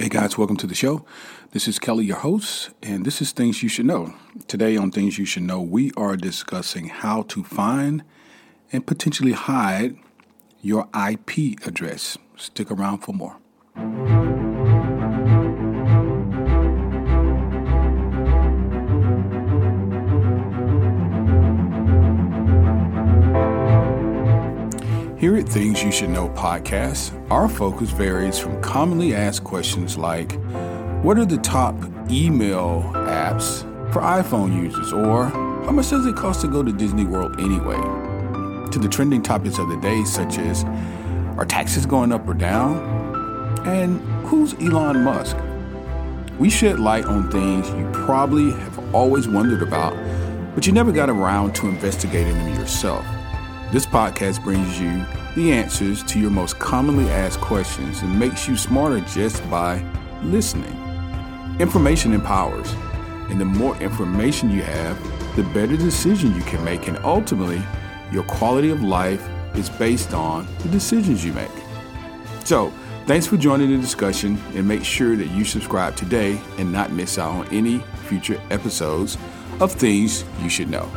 Hey guys, welcome to the show. This is Kelly, your host, and this is Things You Should Know. Today on Things You Should Know, we are discussing how to find and potentially hide your IP address. Stick around for more. Here at Things You Should Know podcast, our focus varies from commonly asked questions like, what are the top email apps for iPhone users? Or how much does it cost to go to Disney World anyway? To the trending topics of the day, such as are taxes going up or down? And who's Elon Musk? We shed light on things you probably have always wondered about, but you never got around to investigating them yourself. This podcast brings you the answers to your most commonly asked questions and makes you smarter just by listening. Information empowers, and the more information you have, the better decision you can make, and ultimately, your quality of life is based on the decisions you make. So, thanks for joining the discussion, and make sure that you subscribe today and not miss out on any future episodes of Things You Should Know.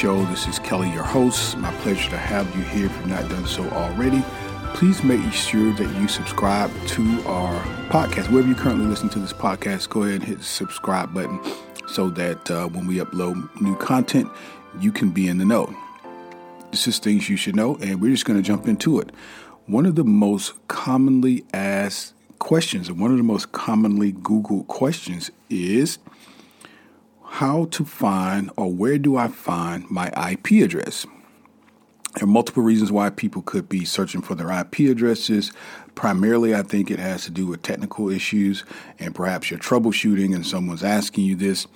Show. This is Kelly, your host. My pleasure to have you here. If you've not done so already, please make sure that you subscribe to our podcast. Wherever you currently listen to this podcast, go ahead and hit the subscribe button so that uh, when we upload new content, you can be in the know. This is things you should know, and we're just going to jump into it. One of the most commonly asked questions, and one of the most commonly Googled questions is how to find or where do I find my IP address? There are multiple reasons why people could be searching for their IP addresses. Primarily, I think it has to do with technical issues and perhaps you're troubleshooting and someone's asking you this.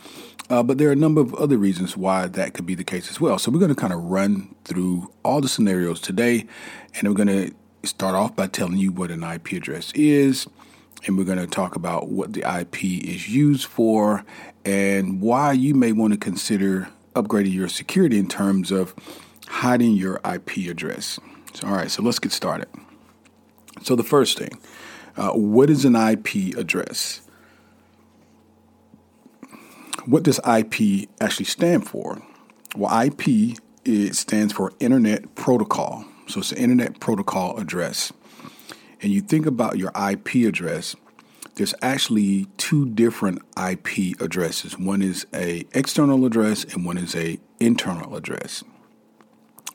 Uh, but there are a number of other reasons why that could be the case as well. So, we're going to kind of run through all the scenarios today, and we're going to start off by telling you what an IP address is, and we're going to talk about what the IP is used for and why you may want to consider upgrading your security in terms of hiding your IP address. So, all right, so let's get started. So, the first thing uh, what is an IP address? What does IP actually stand for? Well, IP it stands for Internet Protocol. So it's an Internet Protocol address. And you think about your IP address, there's actually two different IP addresses. One is a external address and one is a internal address.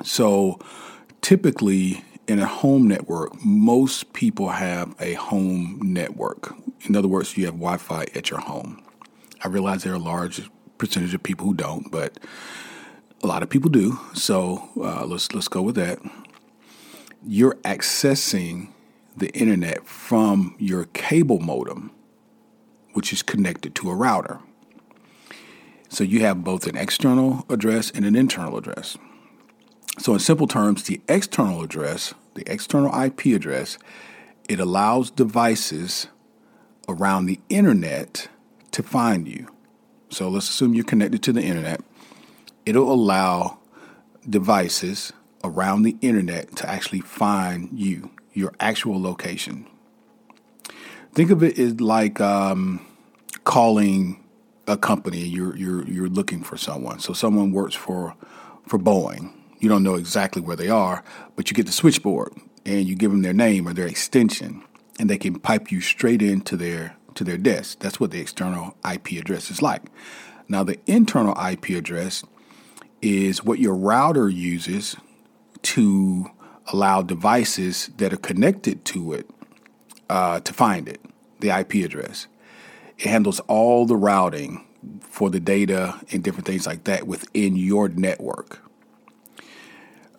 So typically in a home network, most people have a home network. In other words, you have Wi-Fi at your home. I realize there are a large percentage of people who don't, but a lot of people do. So uh, let's let's go with that. You're accessing the internet from your cable modem, which is connected to a router. So you have both an external address and an internal address. So, in simple terms, the external address, the external IP address, it allows devices around the internet to find you. So, let's assume you're connected to the internet. It'll allow devices around the internet to actually find you your actual location. Think of it as like um, calling a company. You're you're you're looking for someone. So someone works for for Boeing. You don't know exactly where they are, but you get the switchboard and you give them their name or their extension, and they can pipe you straight into their to their desk. That's what the external IP address is like. Now, the internal IP address is what your router uses to allow devices that are connected to it uh, to find it, the IP address. It handles all the routing for the data and different things like that within your network.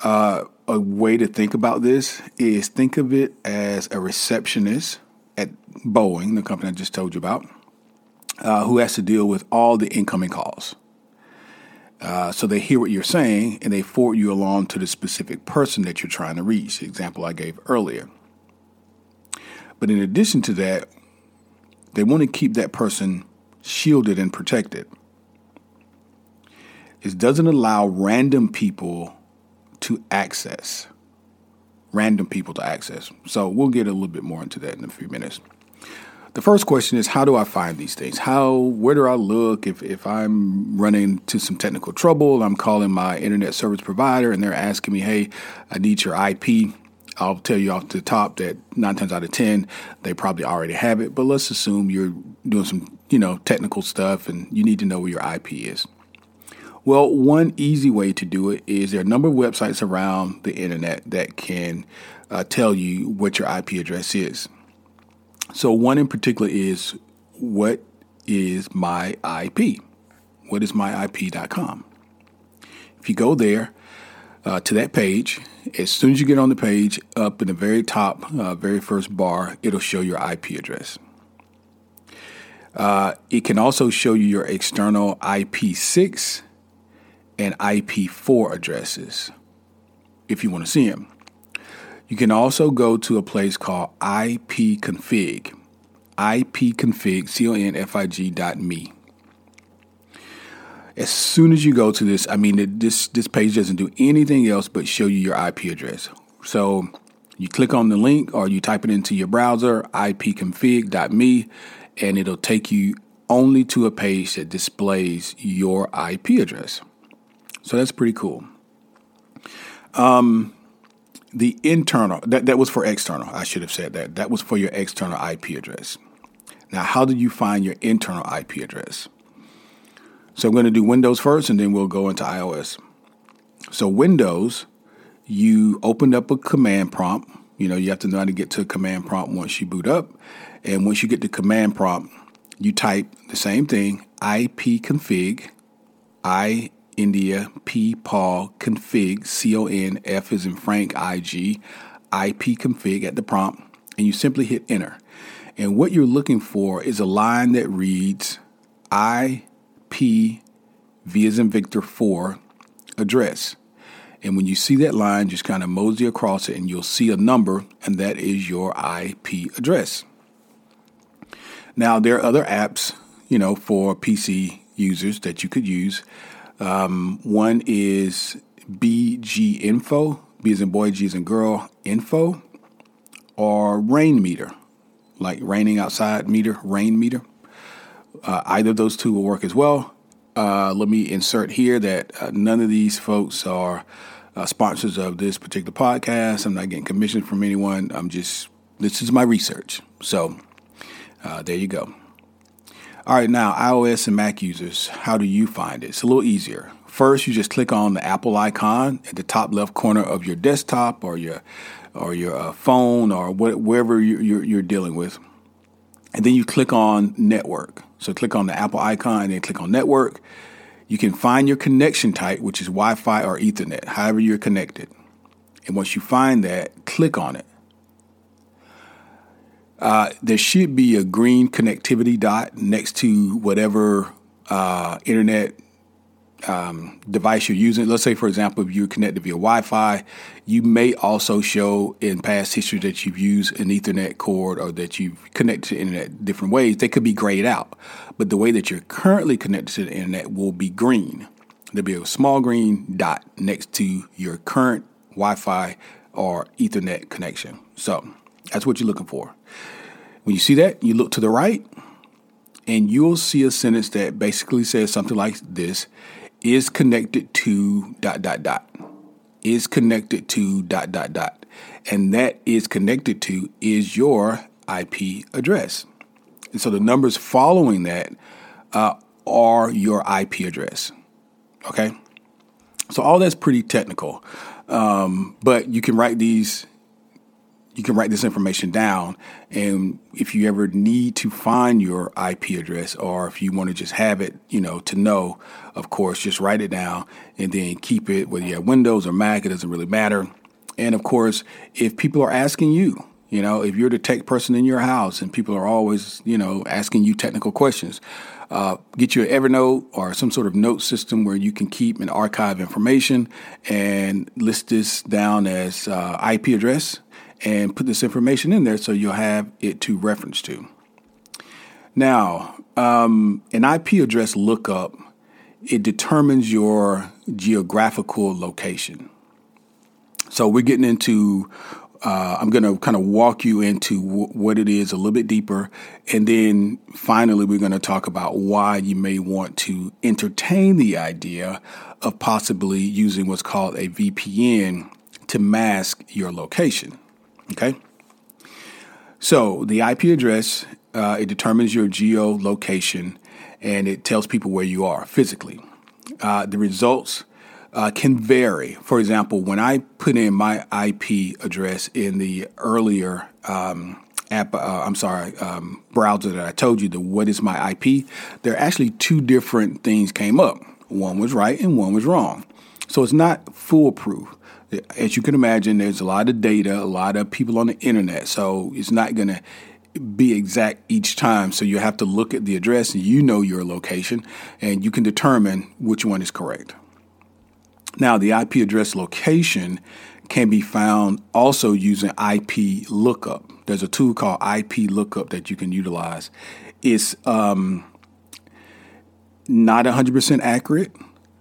Uh, a way to think about this is think of it as a receptionist at Boeing, the company I just told you about, uh, who has to deal with all the incoming calls. Uh, so they hear what you're saying and they forward you along to the specific person that you're trying to reach, the example I gave earlier. But in addition to that, they want to keep that person shielded and protected. It doesn't allow random people to access. Random people to access. So we'll get a little bit more into that in a few minutes. The first question is how do I find these things? How where do I look if, if I'm running into some technical trouble? I'm calling my internet service provider and they're asking me, hey, I need your IP. I'll tell you off the top that nine times out of ten, they probably already have it. But let's assume you're doing some, you know, technical stuff and you need to know where your IP is. Well, one easy way to do it is there are a number of websites around the internet that can uh, tell you what your IP address is. So, one in particular is what is my IP? What is myip.com? If you go there uh, to that page, as soon as you get on the page, up in the very top, uh, very first bar, it'll show your IP address. Uh, it can also show you your external IP6 and IP4 addresses if you want to see them. You can also go to a place called ipconfig, ipconfig, C-O-N-F-I-G dot me. As soon as you go to this, I mean, this, this page doesn't do anything else but show you your IP address. So you click on the link or you type it into your browser, ipconfig.me, and it'll take you only to a page that displays your IP address. So that's pretty cool. Um, the internal that, that was for external. I should have said that. That was for your external IP address. Now, how do you find your internal IP address? So I'm going to do Windows first, and then we'll go into iOS. So Windows, you opened up a command prompt. You know, you have to know how to get to a command prompt once you boot up, and once you get the command prompt, you type the same thing: ipconfig, i India, P Paul config, C O N, F is in Frank, I G, IP config at the prompt, and you simply hit enter. And what you're looking for is a line that reads IP V as in Victor 4 address. And when you see that line, just kind of mosey across it and you'll see a number, and that is your IP address. Now, there are other apps, you know, for PC users that you could use. Um, one is BG Info, B as in boy, G as in girl, info, or rain meter, like raining outside meter, rain meter. Uh, either of those two will work as well. Uh, let me insert here that uh, none of these folks are uh, sponsors of this particular podcast. I'm not getting commission from anyone. I'm just, this is my research. So uh, there you go. All right, now iOS and Mac users, how do you find it? It's a little easier. First, you just click on the Apple icon at the top left corner of your desktop or your or your uh, phone or wherever you're, you're dealing with, and then you click on Network. So click on the Apple icon and then click on Network. You can find your connection type, which is Wi-Fi or Ethernet, however you're connected. And once you find that, click on it. Uh, there should be a green connectivity dot next to whatever uh, internet um, device you're using. Let's say, for example, if you're connected via Wi Fi, you may also show in past history that you've used an Ethernet cord or that you've connected to the internet different ways. They could be grayed out. But the way that you're currently connected to the internet will be green. There'll be a small green dot next to your current Wi Fi or Ethernet connection. So that's what you're looking for. When you see that, you look to the right and you'll see a sentence that basically says something like this is connected to dot dot dot is connected to dot dot dot and that is connected to is your IP address. And so the numbers following that uh, are your IP address. Okay? So all that's pretty technical. Um, but you can write these you can write this information down and if you ever need to find your IP address or if you want to just have it, you know, to know, of course, just write it down and then keep it whether you have Windows or Mac, it doesn't really matter. And of course, if people are asking you, you know, if you're the tech person in your house and people are always, you know, asking you technical questions, uh, get you an Evernote or some sort of note system where you can keep and archive information and list this down as uh, IP address and put this information in there so you'll have it to reference to. Now, um, an IP address lookup it determines your geographical location. So we're getting into uh, I'm going to kind of walk you into w- what it is a little bit deeper. And then finally, we're going to talk about why you may want to entertain the idea of possibly using what's called a VPN to mask your location. Okay? So the IP address, uh, it determines your geolocation and it tells people where you are physically. Uh, the results uh, can vary. For example, when I put in my IP address in the earlier um, app, uh, I'm sorry, um, browser that I told you, the what is my IP, there are actually two different things came up. One was right and one was wrong. So it's not foolproof. As you can imagine, there's a lot of data, a lot of people on the internet, so it's not going to be exact each time. So you have to look at the address and you know your location and you can determine which one is correct. Now, the IP address location can be found also using IP lookup. There's a tool called IP lookup that you can utilize. It's um, not 100% accurate,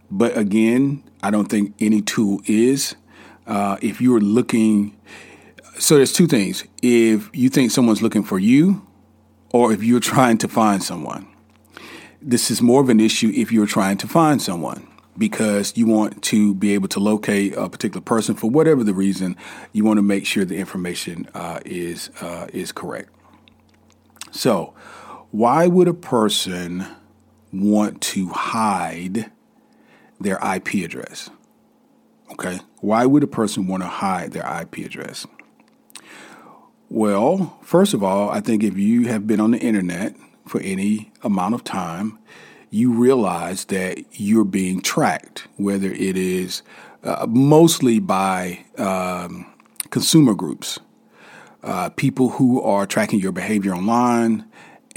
but again, I don't think any tool is. Uh, if you're looking, so there's two things. If you think someone's looking for you, or if you're trying to find someone, this is more of an issue if you're trying to find someone because you want to be able to locate a particular person for whatever the reason. You want to make sure the information uh, is uh, is correct. So, why would a person want to hide their IP address? Okay, why would a person want to hide their IP address? Well, first of all, I think if you have been on the internet for any amount of time, you realize that you're being tracked, whether it is uh, mostly by um, consumer groups, uh, people who are tracking your behavior online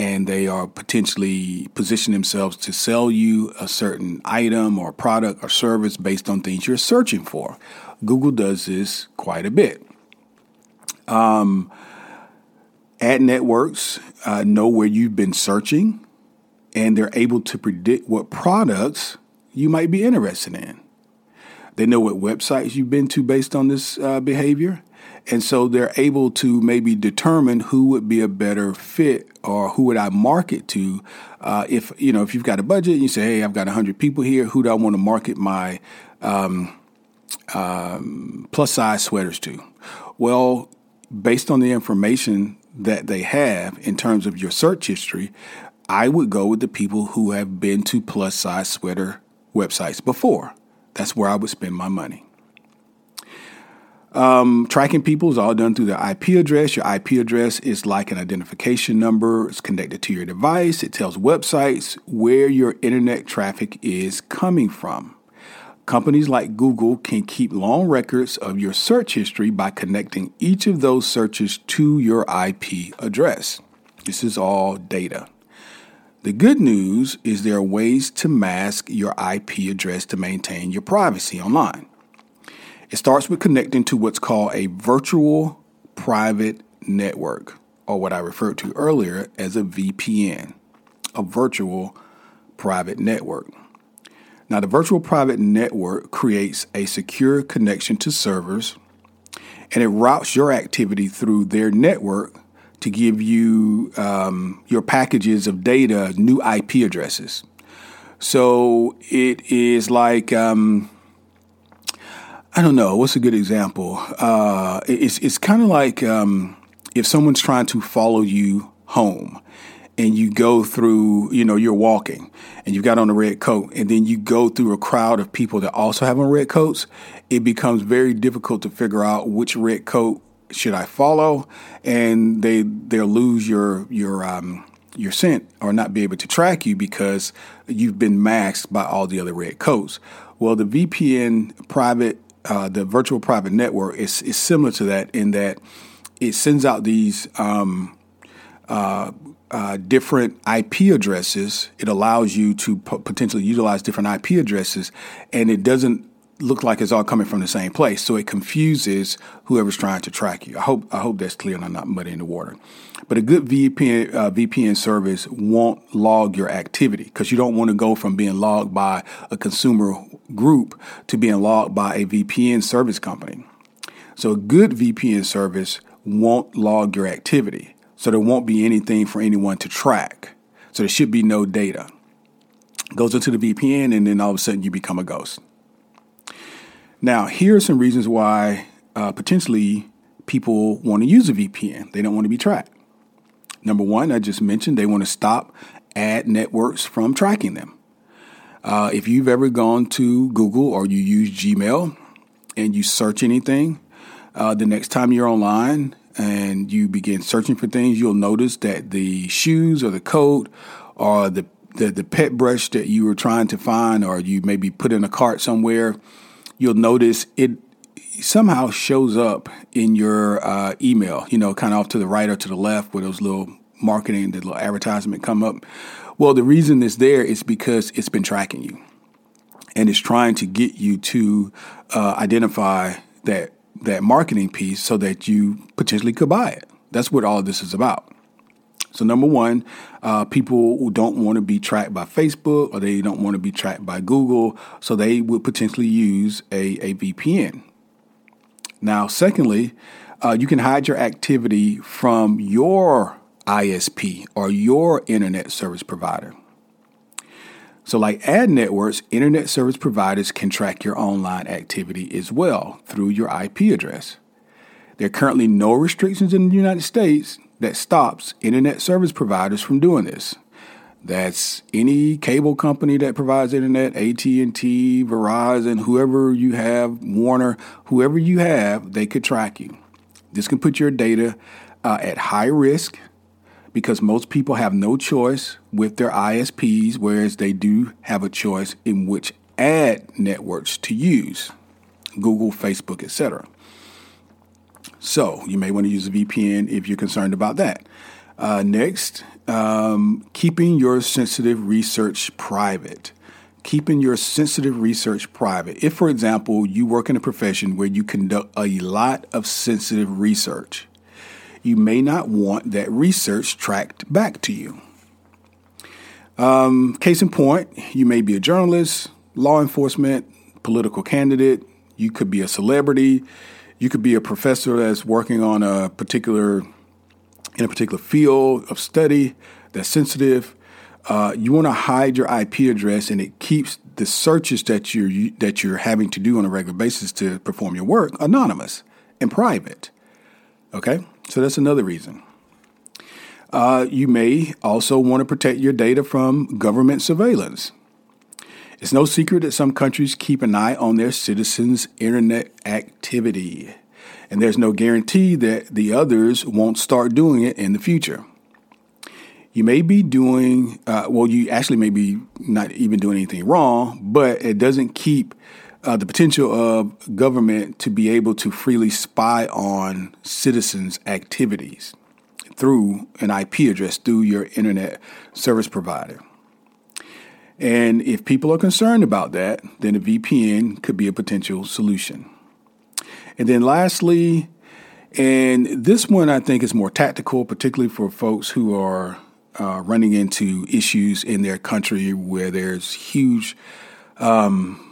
and they are potentially positioning themselves to sell you a certain item or product or service based on things you're searching for. Google does this quite a bit. Um, ad networks uh, know where you've been searching and they're able to predict what products you might be interested in. They know what websites you've been to based on this uh, behavior. And so they're able to maybe determine who would be a better fit or who would I market to. Uh, if, you know, if you've got a budget and you say, hey, I've got 100 people here, who do I want to market my um, um, plus size sweaters to? Well, based on the information that they have in terms of your search history, I would go with the people who have been to plus size sweater websites before. That's where I would spend my money. Um, tracking people is all done through the IP address. Your IP address is like an identification number. It's connected to your device. It tells websites where your internet traffic is coming from. Companies like Google can keep long records of your search history by connecting each of those searches to your IP address. This is all data. The good news is there are ways to mask your IP address to maintain your privacy online. It starts with connecting to what's called a virtual private network, or what I referred to earlier as a VPN, a virtual private network. Now, the virtual private network creates a secure connection to servers and it routes your activity through their network to give you um, your packages of data new IP addresses. So it is like um, I don't know. What's a good example? Uh, it's it's kind of like um, if someone's trying to follow you home and you go through, you know, you're walking and you've got on a red coat and then you go through a crowd of people that also have on red coats, it becomes very difficult to figure out which red coat should I follow and they they'll lose your your um, your scent or not be able to track you because you've been masked by all the other red coats. Well, the VPN private, uh, the virtual private network is, is similar to that in that it sends out these um, uh, uh, different IP addresses. It allows you to p- potentially utilize different IP addresses, and it doesn't look like it's all coming from the same place. So it confuses whoever's trying to track you. I hope I hope that's clear and I'm not muddying the water. But a good VPN uh, VPN service won't log your activity because you don't want to go from being logged by a consumer group to being logged by a VPN service company. So a good VPN service won't log your activity. So there won't be anything for anyone to track. So there should be no data. Goes into the VPN and then all of a sudden you become a ghost. Now, here are some reasons why uh, potentially people want to use a VPN. They don't want to be tracked. Number one, I just mentioned they want to stop ad networks from tracking them. Uh, if you've ever gone to Google or you use Gmail and you search anything, uh, the next time you're online and you begin searching for things, you'll notice that the shoes or the coat or the, the, the pet brush that you were trying to find or you maybe put in a cart somewhere you'll notice it somehow shows up in your uh, email, you know, kind of off to the right or to the left where those little marketing, the little advertisement come up. Well, the reason it's there is because it's been tracking you and it's trying to get you to uh, identify that that marketing piece so that you potentially could buy it. That's what all this is about. So, number one, uh, people don't want to be tracked by Facebook or they don't want to be tracked by Google, so they would potentially use a, a VPN. Now, secondly, uh, you can hide your activity from your ISP or your internet service provider. So, like ad networks, internet service providers can track your online activity as well through your IP address. There are currently no restrictions in the United States that stops internet service providers from doing this. That's any cable company that provides internet, AT&T, Verizon, whoever you have, Warner, whoever you have, they could track you. This can put your data uh, at high risk because most people have no choice with their ISPs, whereas they do have a choice in which ad networks to use, Google, Facebook, etc. So you may want to use a VPN if you're concerned about that. Uh, next, um, keeping your sensitive research private. Keeping your sensitive research private. If, for example, you work in a profession where you conduct a lot of sensitive research, you may not want that research tracked back to you. Um, case in point, you may be a journalist, law enforcement, political candidate, you could be a celebrity, you could be a professor that's working on a particular in a particular field of study that's sensitive. Uh, you want to hide your IP address, and it keeps the searches that you're that you're having to do on a regular basis to perform your work anonymous and private. Okay, so that's another reason. Uh, you may also want to protect your data from government surveillance. It's no secret that some countries keep an eye on their citizens' internet activity, and there's no guarantee that the others won't start doing it in the future. You may be doing, uh, well, you actually may be not even doing anything wrong, but it doesn't keep uh, the potential of government to be able to freely spy on citizens' activities through an IP address, through your internet service provider. And if people are concerned about that, then a VPN could be a potential solution. And then lastly, and this one I think is more tactical, particularly for folks who are uh, running into issues in their country where there's huge, um,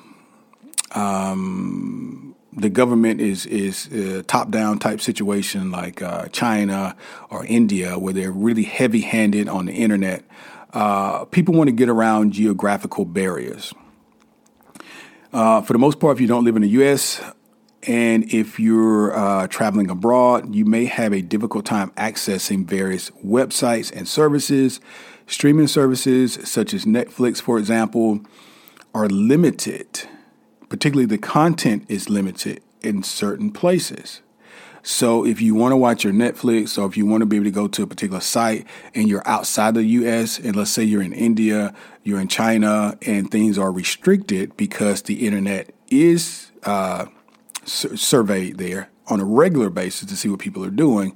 um, the government is is a top down type situation like uh, China or India, where they're really heavy handed on the internet uh, people want to get around geographical barriers. Uh, for the most part, if you don't live in the U.S., And if you're uh, traveling abroad, you may have a difficult time accessing various websites and services. Streaming services such as Netflix, for example, are limited. Particularly, the content is limited in certain places. So if you want to watch your Netflix or if you want to be able to go to a particular site and you're outside the US and let's say you're in India, you're in China and things are restricted because the internet is uh, sur- surveyed there on a regular basis to see what people are doing,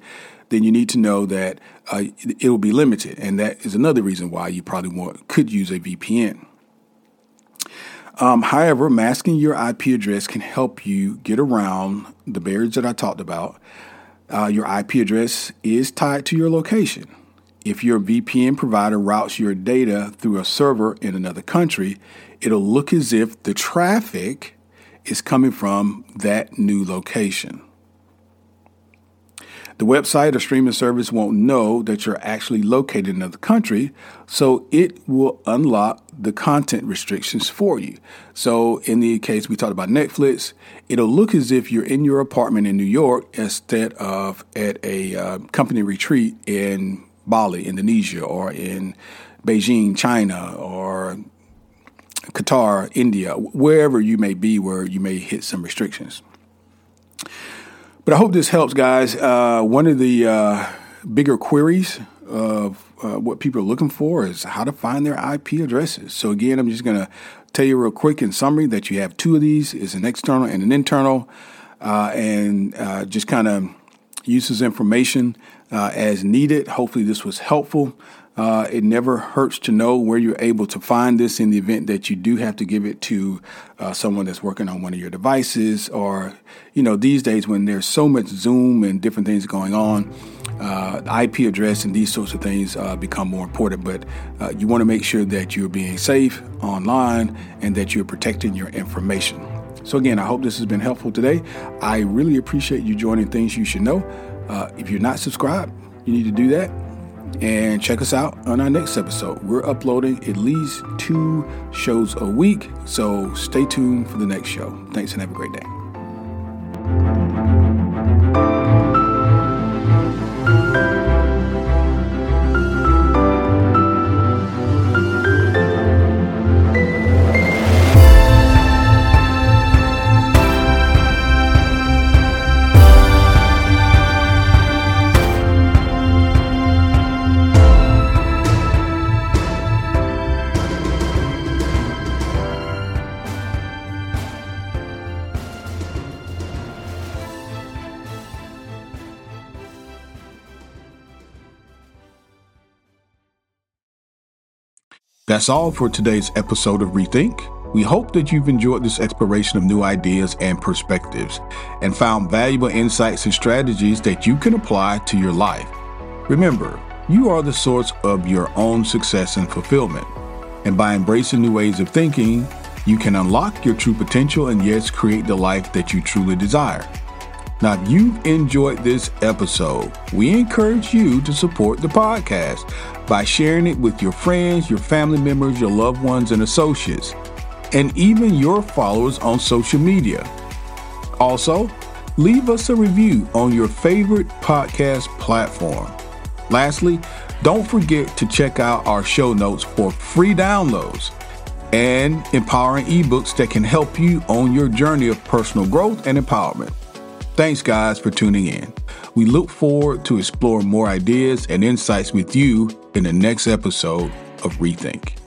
then you need to know that uh, it will be limited. And that is another reason why you probably want, could use a VPN. Um, however, masking your IP address can help you get around the barriers that I talked about. Uh, your IP address is tied to your location. If your VPN provider routes your data through a server in another country, it'll look as if the traffic is coming from that new location. The website or streaming service won't know that you're actually located in another country, so it will unlock the content restrictions for you. So, in the case we talked about Netflix, it'll look as if you're in your apartment in New York instead of at a uh, company retreat in Bali, Indonesia, or in Beijing, China, or Qatar, India, wherever you may be where you may hit some restrictions. But I hope this helps, guys. Uh, one of the uh, bigger queries of uh, what people are looking for is how to find their IP addresses. So again, I'm just going to tell you real quick in summary that you have two of these: is an external and an internal, uh, and uh, just kind of use this information uh, as needed. Hopefully, this was helpful. Uh, it never hurts to know where you're able to find this in the event that you do have to give it to uh, someone that's working on one of your devices, or you know, these days when there's so much Zoom and different things going on, uh, IP address and these sorts of things uh, become more important. But uh, you want to make sure that you're being safe online and that you're protecting your information. So again, I hope this has been helpful today. I really appreciate you joining Things You Should Know. Uh, if you're not subscribed, you need to do that and check us out on our next episode. We're uploading at least two shows a week, so stay tuned for the next show. Thanks and have a great day. That's all for today's episode of Rethink. We hope that you've enjoyed this exploration of new ideas and perspectives and found valuable insights and strategies that you can apply to your life. Remember, you are the source of your own success and fulfillment. And by embracing new ways of thinking, you can unlock your true potential and yes, create the life that you truly desire. Now, if you've enjoyed this episode, we encourage you to support the podcast by sharing it with your friends, your family members, your loved ones, and associates, and even your followers on social media. Also, leave us a review on your favorite podcast platform. Lastly, don't forget to check out our show notes for free downloads and empowering ebooks that can help you on your journey of personal growth and empowerment. Thanks, guys, for tuning in. We look forward to explore more ideas and insights with you in the next episode of Rethink.